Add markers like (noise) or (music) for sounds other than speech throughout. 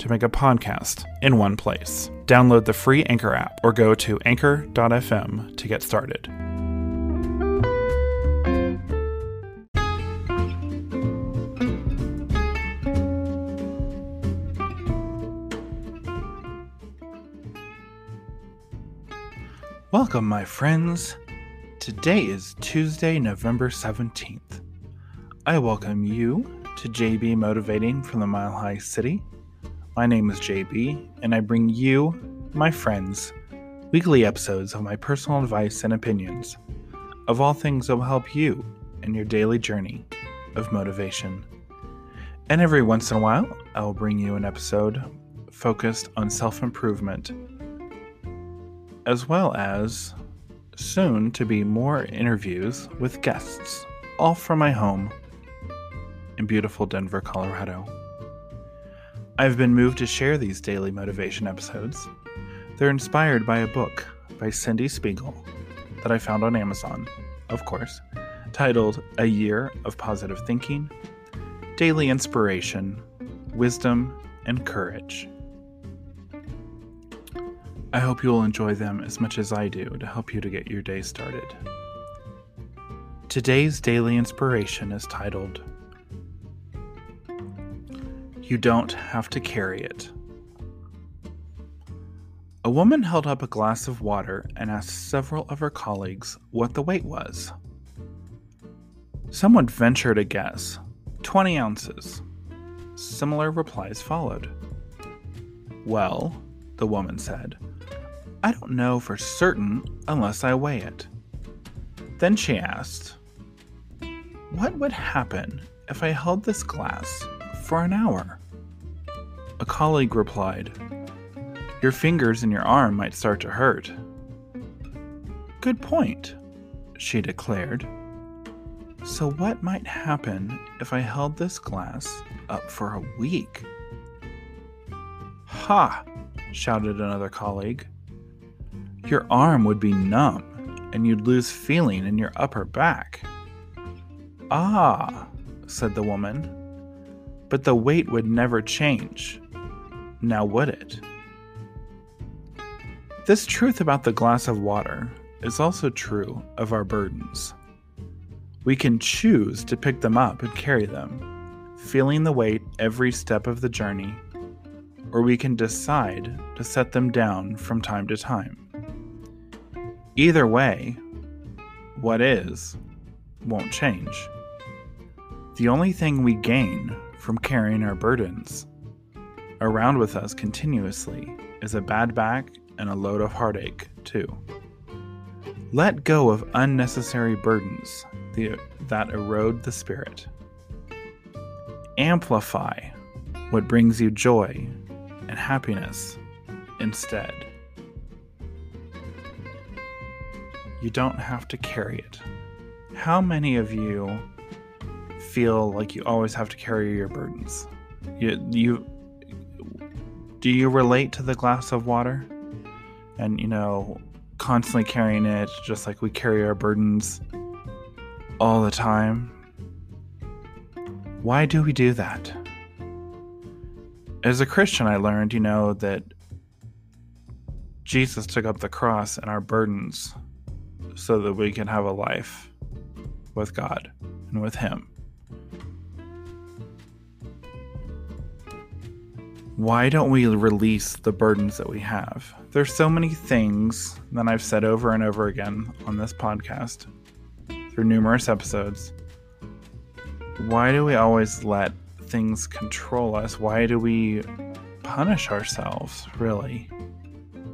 to make a podcast in one place. Download the free Anchor app or go to anchor.fm to get started. Welcome, my friends. Today is Tuesday, November 17th. I welcome you to JB Motivating from the Mile High City. My name is JB, and I bring you, my friends, weekly episodes of my personal advice and opinions of all things that will help you in your daily journey of motivation. And every once in a while, I will bring you an episode focused on self improvement, as well as soon to be more interviews with guests, all from my home in beautiful Denver, Colorado. I've been moved to share these daily motivation episodes. They're inspired by a book by Cyndie Spiegel that I found on Amazon, of course, titled A Year of Positive Thinking, Daily Inspiration, Wisdom, and Courage. I hope you'll enjoy them as much as I do to help you to get your day started. Today's daily inspiration is titled You Don't Have to Carry It. A woman held up a glass of water and asked several of her colleagues what the weight was. Someone ventured a guess 20 ounces. Similar replies followed. Well, the woman said, I don't know for certain unless I weigh it. Then she asked, What would happen if I held this glass for an hour? A colleague replied, Your fingers and your arm might start to hurt. Good point, she declared. So, what might happen if I held this glass up for a week? Ha! shouted another colleague. Your arm would be numb and you'd lose feeling in your upper back. Ah, said the woman, but the weight would never change. Now would it? This truth about the glass of water is also true of our burdens. We can choose to pick them up and carry them, feeling the weight every step of the journey, or we can decide to set them down from time to time. Either way, what is won't change. The only thing we gain from carrying our burdens around with us continuously is a bad back and a load of heartache, too. Let go of unnecessary burdens that erode the spirit. Amplify what brings you joy and happiness instead. you don't have to carry it. How many of you feel like you always have to carry your burdens? You, you do you relate to the glass of water? And you know, constantly carrying it just like we carry our burdens all the time. Why do we do that? As a Christian, I learned, you know, that Jesus took up the cross and our burdens so that we can have a life with God and with Him. Why don't we release the burdens that we have? There's so many things that I've said over and over again on this podcast through numerous episodes. Why do we always let things control us? Why do we punish ourselves, really?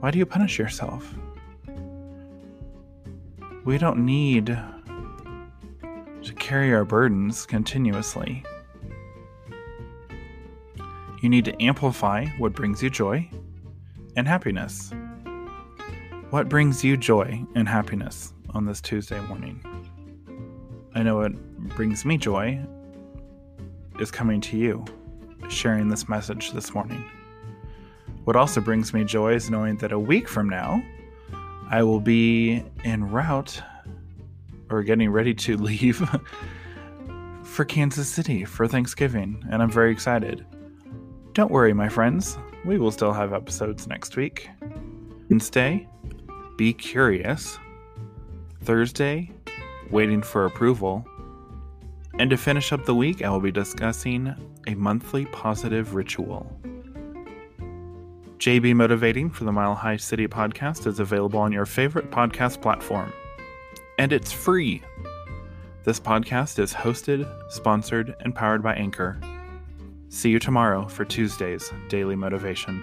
Why do you punish yourself? We don't need to carry our burdens continuously. You need to amplify what brings you joy and happiness. What brings you joy and happiness on this Tuesday morning? I know what brings me joy is coming to you, sharing this message this morning. What also brings me joy is knowing that a week from now, I will be en route or getting ready to (laughs) leave for Kansas City for Thanksgiving, and I'm very excited. Don't worry, my friends, we will still have episodes next week. Wednesday, be curious. Thursday, waiting for approval. And to finish up the week, I will be discussing a monthly positive ritual. JB Motivating for the Mile High City podcast is available on your favorite podcast platform. And it's free. This podcast is hosted, sponsored, and powered by Anchor. See you tomorrow for Tuesday's Daily Motivation.